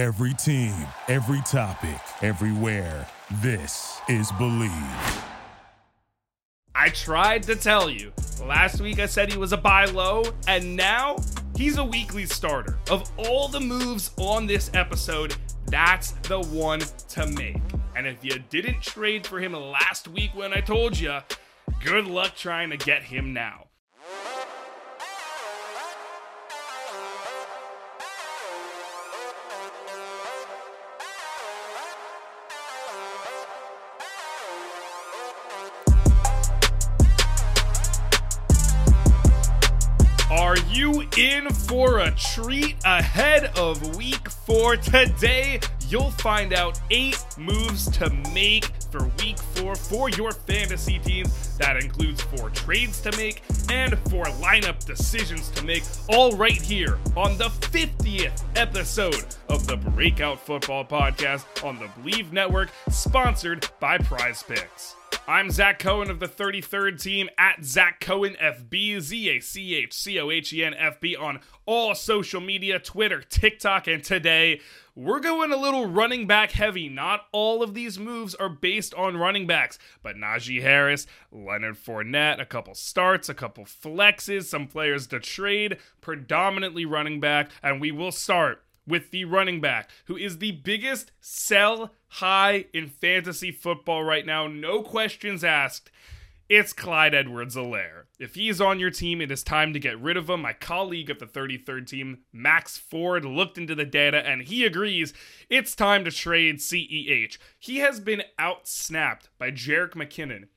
Every team, every topic, everywhere. This is Bleav. I tried to tell you. Last week I said he was a buy low, and now he's a weekly starter. Of all the moves on this episode, that's the one to make. And if you didn't trade for him last week when I told you, good luck trying to get him now. You in for a treat ahead of week four? Today, you'll find out eight moves to make for week four for your fantasy teams. That includes four trades to make and four lineup decisions to make, all right here on the 50th episode of the Breakout Football Podcast on the Bleav Network, sponsored by PrizePicks. I'm Zach Cohen of the 33rd team at Zach Cohen FB, Z A C H C O H E N FB on all social media, Twitter, TikTok, and today we're going a little running back heavy. Not all of these moves are based on running backs, but Najee Harris, Leonard Fournette, a couple starts, a couple flexes, some players to trade, predominantly running back, and we will start with the running back, who is the biggest sell high in fantasy football right now. No questions asked. It's Clyde Edwards-Helaire. If he's on your team, it is time to get rid of him. My colleague of the 33rd team, Max Ford, looked into the data and he agrees it's time to trade CEH. He has been outsnapped by Jerick McKinnon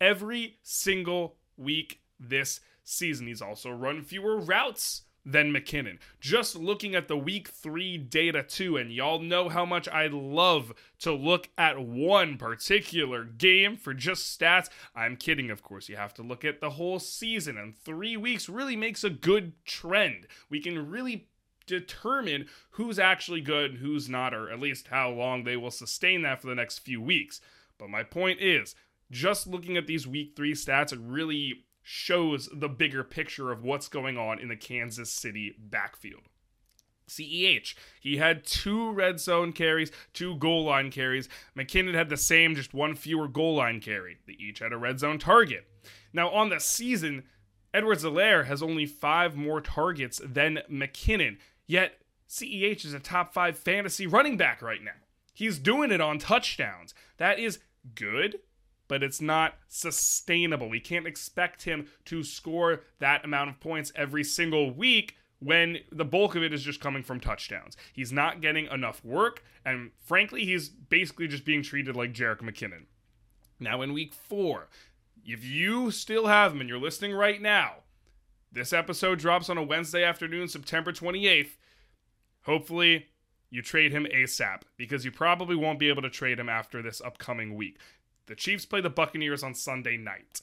every single week this season. He's also run fewer routes than McKinnon. Just looking at the week three data, too, and y'all know how much I love to look at one particular game for just stats. I'm kidding, of course. You have to look at the whole season, and three weeks really makes a good trend. We can really determine who's actually good and who's not, or at least how long they will sustain that for the next few weeks. But my point is, just looking at these week three stats, it really shows the bigger picture of what's going on in the Kansas City backfield. CEH, he had two red zone carries, two goal line carries. McKinnon had the same, just one fewer goal line carry. They each had a red zone target. Now, on the season, Edwards-Helaire has only five more targets than McKinnon, yet CEH is a top five fantasy running back right now. He's doing it on touchdowns. That is good, but it's not sustainable. We can't expect him to score that amount of points every single week when the bulk of it is just coming from touchdowns. He's not getting enough work, and frankly, he's basically just being treated like Jerick McKinnon. Now, in week four, if you still have him and you're listening right now, this episode drops on a Wednesday afternoon, September 28th. Hopefully, you trade him ASAP because you probably won't be able to trade him after this upcoming week. The Chiefs play the Buccaneers on Sunday night.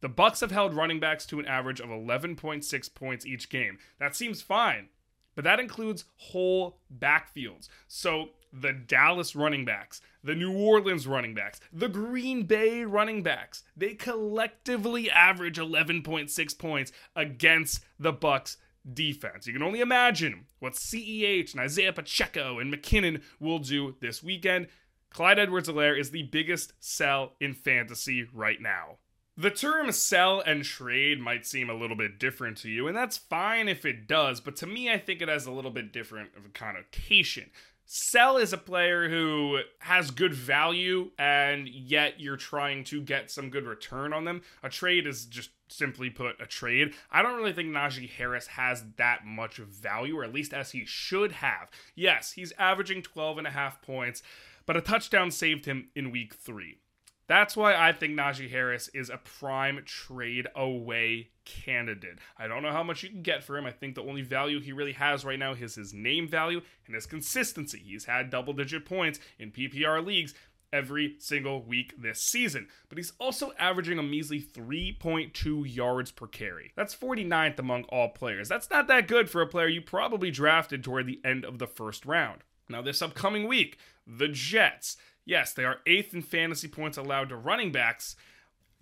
The Bucs have held running backs to an average of 11.6 points each game. That seems fine, but that includes whole backfields. So the Dallas running backs, the New Orleans running backs, the Green Bay running backs, they collectively average 11.6 points against the Bucs defense. You can only imagine what CEH and Isaiah Pacheco and McKinnon will do this weekend. Clyde Edwards-Helaire is the biggest sell in fantasy right now. The term sell and trade might seem a little bit different to you, and that's fine if it does, but to me, I think it has a little bit different of a connotation. Sell is a player who has good value, and yet you're trying to get some good return on them. A trade is just simply put a trade. I don't really think Najee Harris has that much value, or at least as he should have. Yes, he's averaging 12 and a half points, but a touchdown saved him in week three. That's why I think Najee Harris is a prime trade away candidate. I don't know how much you can get for him. I think the only value he really has right now is his name value and his consistency. He's had double digit points in PPR leagues every single week this season, but he's also averaging a measly 3.2 yards per carry. That's 49th among all players. That's not that good for a player you probably drafted toward the end of the first round. Now, this upcoming week, the Jets. Yes, they are eighth in fantasy points allowed to running backs.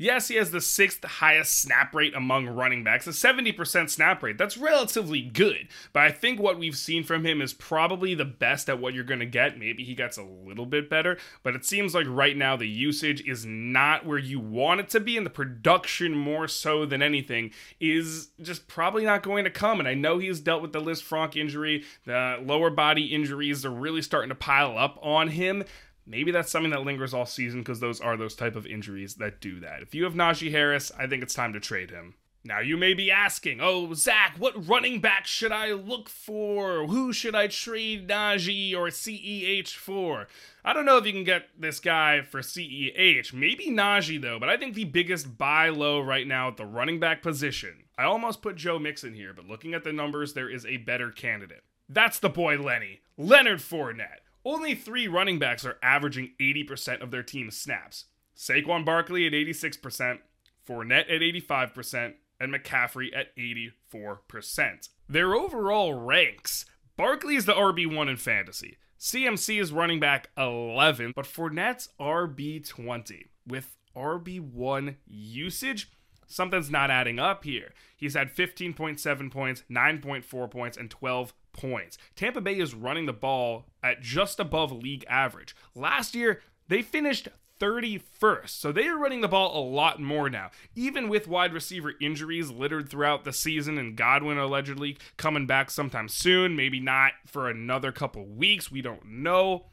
Yes, he has the sixth highest snap rate among running backs, a 70% snap rate. That's relatively good, but I think what we've seen from him is probably the best at what you're going to get. Maybe he gets a little bit better, but it seems like right now the usage is not where you want it to be, and the production, more so than anything, is just probably not going to come. And I know he's dealt with the Lisfranc injury, the lower body injuries are really starting to pile up on him maybe that's something that lingers all season because those are those type of injuries that do that. If you have Najee Harris, I think it's time to trade him. Now you may be asking, oh Zach, what running back should I look for? Who should I trade Najee or CEH for? I don't know if you can get this guy for CEH. Maybe Najee though, but I think the biggest buy low right now at the running back position. I almost put Joe Mixon here, but looking at the numbers, there is a better candidate. That's the boy Lenny, Leonard Fournette. Only three running backs are averaging 80% of their team's snaps Saquon Barkley at 86%, Fournette at 85%, and McCaffrey at 84%. Their overall ranks Barkley is the RB1 in fantasy. CMC is running back 11, but Fournette's RB20 with RB1 usage. Something's not adding up here. He's had 15.7 points, 9.4 points, and 12 points. Tampa Bay is running the ball at just above league average. Last year, they finished 31st. So they are running the ball a lot more now. Even with wide receiver injuries littered throughout the season and Godwin allegedly coming back sometime soon, maybe not for another couple weeks, we don't know.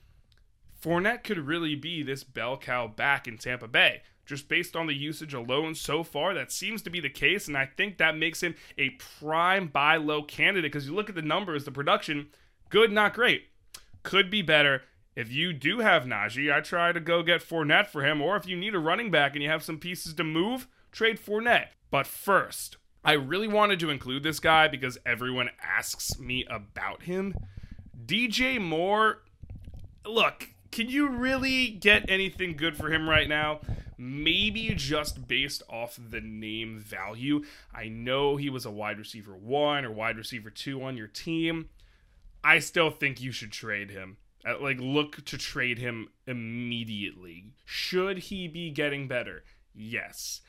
Fournette could really be this bell cow back in Tampa Bay just based on the usage alone so far, that seems to be the case. And I think that makes him a prime buy low candidate because you look at the numbers, the production, good, not great. Could be better. If you do have Najee, I try to go get Fournette for him. Or if you need a running back and you have some pieces to move, trade Fournette. But first, I really wanted to include this guy because everyone asks me about him. DJ Moore, look, can you really get anything good for him right now? maybe just based off the name value. I know he was a wide receiver one or wide receiver two on your team. I still think you should trade him. Uh, like, look to trade him immediately. Should he be getting better? Yes.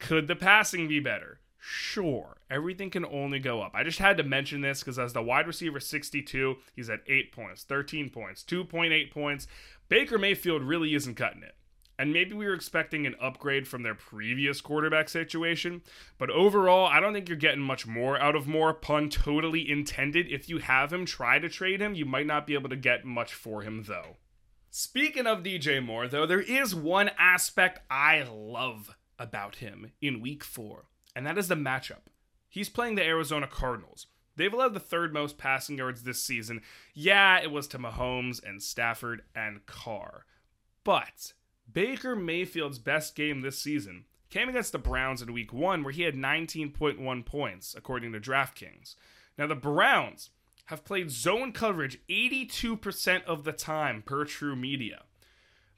Could the passing be better? Sure. Everything can only go up. I just had to mention this because as the wide receiver 62, he's at 8 points, 13 points, 2.8 points. Baker Mayfield really isn't cutting it. And maybe we were expecting an upgrade from their previous quarterback situation. But overall, I don't think you're getting much more out of Moore. Pun totally intended. If you have him, try to trade him. You might not be able to get much for him, though. Speaking of DJ Moore, though, there is one aspect I love about him in week four, and that is the matchup. He's playing the Arizona Cardinals. They've allowed the third most passing yards this season. Yeah, it was to Mahomes and Stafford and Carr. But Baker Mayfield's best game this season came against the Browns in week one, where he had 19.1 points, according to DraftKings. Now, the Browns have played zone coverage 82% of the time per TruMedia.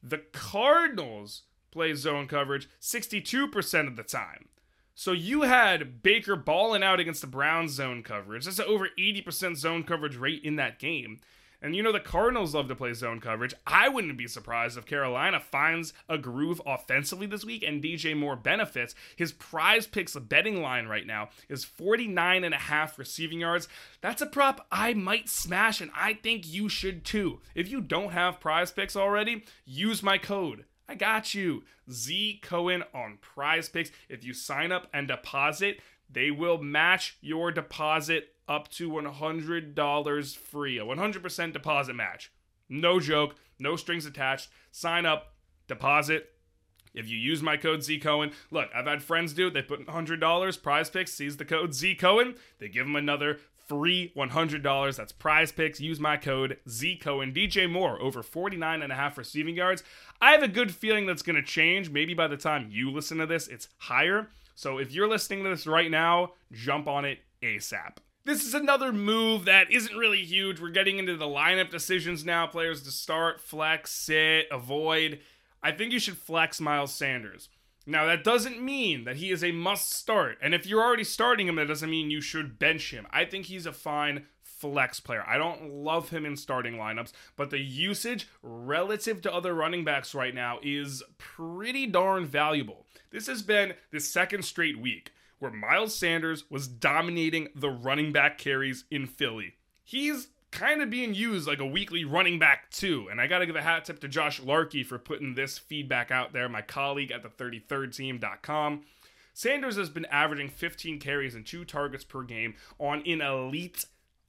The Cardinals play zone coverage 62% of the time. So you had Baker balling out against the Browns zone coverage. That's over 80% zone coverage rate in that game. And you know, the Cardinals love to play zone coverage. I wouldn't be surprised if Carolina finds a groove offensively this week and DJ Moore benefits. His PrizePicks betting line right now is 49 and a half receiving yards. That's a prop I might smash, and I think you should too. If you don't have PrizePicks already, use my code. I got you. Z Cohen on PrizePicks. If you sign up and deposit, they will match your deposit up to $100 free, a 100% deposit match. No joke, no strings attached. Sign up, deposit. If you use my code Z Cohen, look, I've had friends do it. They put $100, PrizePicks, sees the code Z Cohen. They give them another free $100. That's PrizePicks. Use my code ZCO and DJ Moore, over 49 and a half receiving yards. I have a good feeling that's going to change. Maybe by the time you listen to this, it's higher. So if you're listening to this right now, jump on it ASAP. This is another move that isn't really huge. We're getting into the lineup decisions now players to start, flex, sit, avoid. I think you should flex Miles Sanders. Now, that doesn't mean that he is a must start. And if you're already starting him, that doesn't mean you should bench him. I think he's a fine flex player. I don't love him in starting lineups, but the usage relative to other running backs right now is pretty darn valuable. This has been the second straight week where Miles Sanders was dominating the running back carries in Philly. He's kind of being used like a weekly running back too. And I got to give a hat tip to Josh Larkey for putting this feedback out there, my colleague at the 33rdteam.com. Sanders has been averaging 15 carries and two targets per game on an elite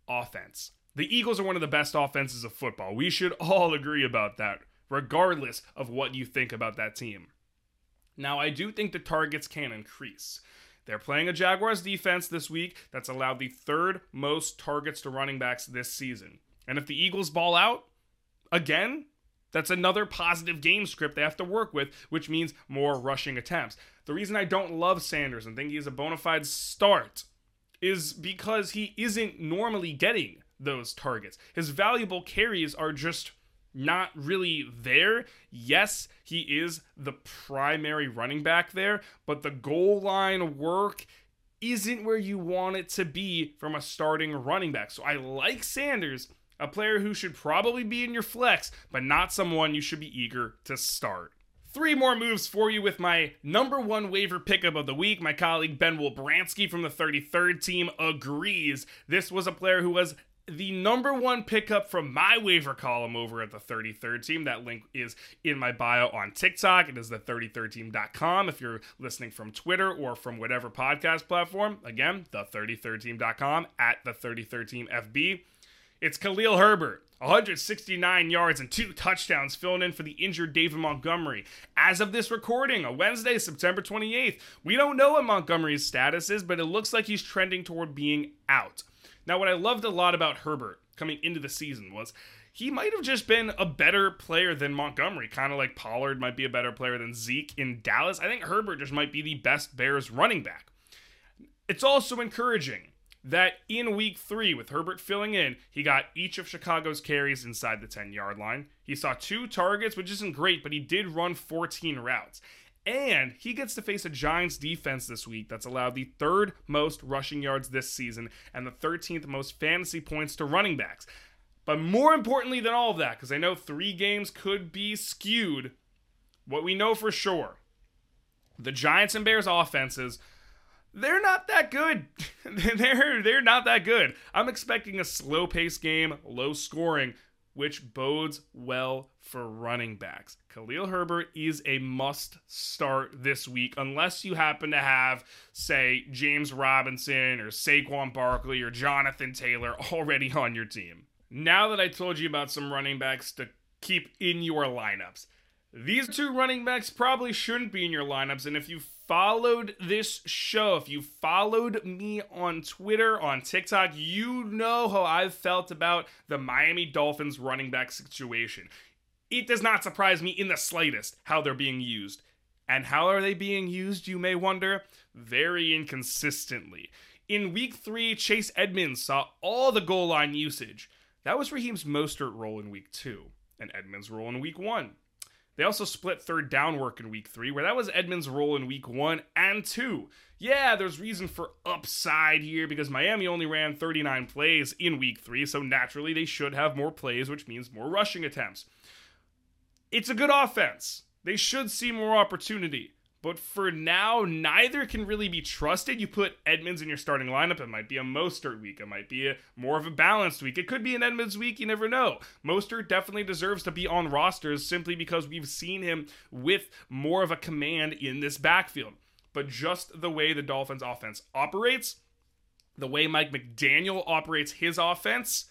offense. The Eagles are one of the best offenses of football. We should all agree about that, regardless of what you think about that team. Now, I do think the targets can increase. They're playing a Jaguars defense this week that's allowed the third most targets to running backs this season. And if the Eagles ball out again, that's another positive game script they have to work with, which means more rushing attempts. The reason I don't love Sanders and think he's a bona fide start is because he isn't normally getting those targets. His valuable carries are just not really there. Yes, he is the primary running back there, but the goal line work isn't where you want it to be from a starting running back. So I like Sanders, a player who should probably be in your flex, but not someone you should be eager to start. Three more moves for you with my number one waiver pickup of the week. My colleague Ben Wolbransky from the 33rd team agrees. This was a player who was the number one pickup from my waiver column over at the 33rd team. That link is in my bio on TikTok. It is the 33rdteam.com if you're listening from Twitter or from whatever podcast platform. Again, the 33rdteam.com at the 33rd team FB. It's Khalil Herbert. 169 yards and two touchdowns filling in for the injured David Montgomery. As of this recording, a Wednesday, September 28th, we don't know what Montgomery's status is, but it looks like he's trending toward being out. Now, what I loved a lot about Herbert coming into the season was he might have just been a better player than Montgomery, kind of like Pollard might be a better player than Zeke in Dallas. I think Herbert just might be the best Bears running back. It's also encouraging that in week three, with Herbert filling in, he got each of Chicago's carries inside the 10 yard line. He saw two targets, which isn't great, but he did run 14 routes. And he gets to face a Giants defense this week that's allowed the third most rushing yards this season and the 13th most fantasy points to running backs. But more importantly than all of that, because I know three games could be skewed, what we know for sure the Giants and Bears offenses they're not that good. they're they're not that good. I'm expecting a slow paced game, low scoring, which bodes well for running backs. Khalil Herbert is a must start this week, unless you happen to have, say, James Robinson or Saquon Barkley or Jonathan Taylor already on your team. Now that I told you about some running backs to keep in your lineups, these two running backs probably shouldn't be in your lineups, and if you followed this show, if you followed me on Twitter, on TikTok, you know how I've felt about the Miami Dolphins running back situation. It does not surprise me in the slightest how they're being used. And how are they being used, you may wonder? Very inconsistently. In week three, Chase Edmonds saw all the goal line usage. That was Raheem's Mostert role in week two, and Edmonds' role in week one. They also split third down work in week three, where that was Edmonds' role in week one and two. Yeah, there's reason for upside here because Miami only ran 39 plays in week three, so naturally they should have more plays, which means more rushing attempts. It's a good offense. They should see more opportunity. But for now, neither can really be trusted. You put Edmonds in your starting lineup, it might be a Mostert week. It might be a more of a balanced week. It could be an Edmonds week, you never know. Mostert definitely deserves to be on rosters simply because we've seen him with more of a command in this backfield. But just the way the Dolphins offense operates, the way Mike McDaniel operates his offense,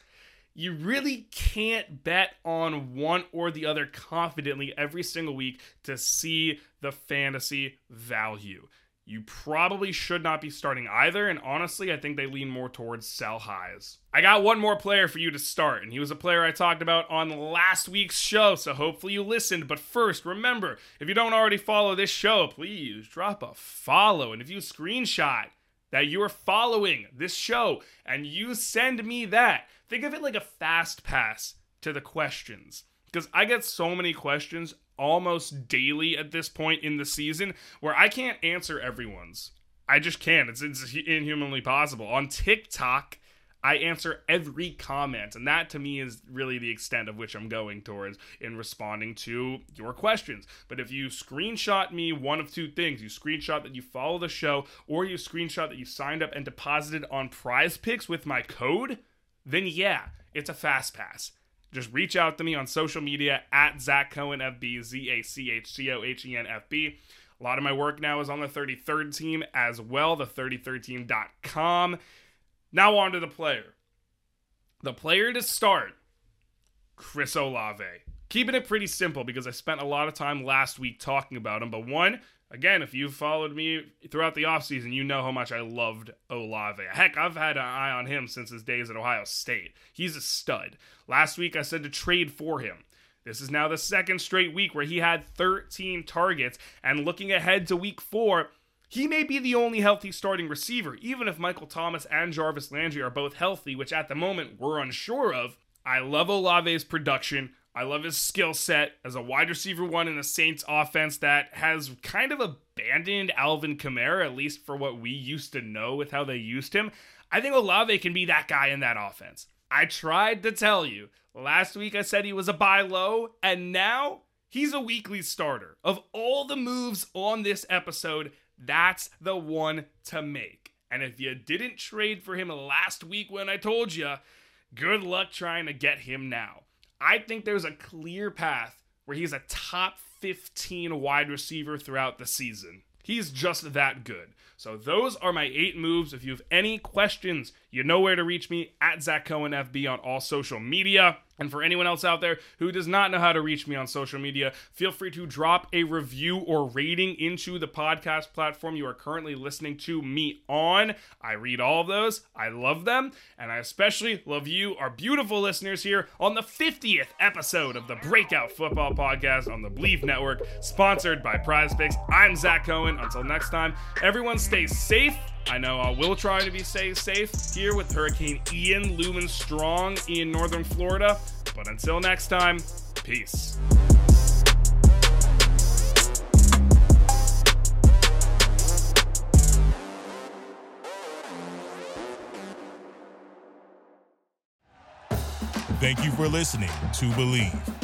you really can't bet on one or the other confidently every single week to see the fantasy value. You probably should not be starting either, and honestly, I think they lean more towards sell highs. I got one more player for you to start, and he was a player I talked about on last week's show, so hopefully you listened. But first, remember, if you don't already follow this show, please drop a follow, and if you screenshot that you are following this show and you send me that, think of it like a fast pass to the questions. Because I get so many questions almost daily at this point in the season where I can't answer everyone's. I just can't. It's, it's inhumanly possible. On TikTok, I answer every comment. And that to me is really the extent of which I'm going towards in responding to your questions. But if you screenshot me one of two things, you screenshot that you follow the show, or you screenshot that you signed up and deposited on PrizePicks with my code, then yeah, it's a fast pass. Just reach out to me on social media at Zach Cohen FB, Z A C H C O H E N F B. A lot of my work now is on the 33rd team as well, the 33team.com. Now on to the player. The player to start, Chris Olave. Keeping it pretty simple because I spent a lot of time last week talking about him. But one, again, if you've followed me throughout the offseason, you know how much I loved Olave. Heck, I've had an eye on him since his days at Ohio State. He's a stud. Last week I said to trade for him. This is now the second straight week where he had 13 targets. And looking ahead to week four, he may be the only healthy starting receiver, even if Michael Thomas and Jarvis Landry are both healthy, which at the moment we're unsure of. I love Olave's production. I love his skill set as a wide receiver one in the Saints offense that has kind of abandoned Alvin Kamara, at least for what we used to know with how they used him. I think Olave can be that guy in that offense. I tried to tell you. Last week I said he was a buy low, and now he's a weekly starter. Of all the moves on this episode, that's the one to make. And if you didn't trade for him last week when I told you, good luck trying to get him now. I think there's a clear path where he's a top 15 wide receiver throughout the season. He's just that good. So those are my eight moves. If you have any questions, you know where to reach me at Zach Cohen FB on all social media. And for anyone else out there who does not know how to reach me on social media, feel free to drop a review or rating into the podcast platform you are currently listening to me on. I read all of those, I love them, and I especially love you, our beautiful listeners here on the 50th episode of the Breakout Football Podcast on the Bleav Network, sponsored by PrizePicks. I'm Zach Cohen. Until next time, everyone stay safe. I know uh, I will try to be stay safe here with Hurricane Ian looming strong in northern Florida. But until next time, peace. Thank you for listening to Bleav.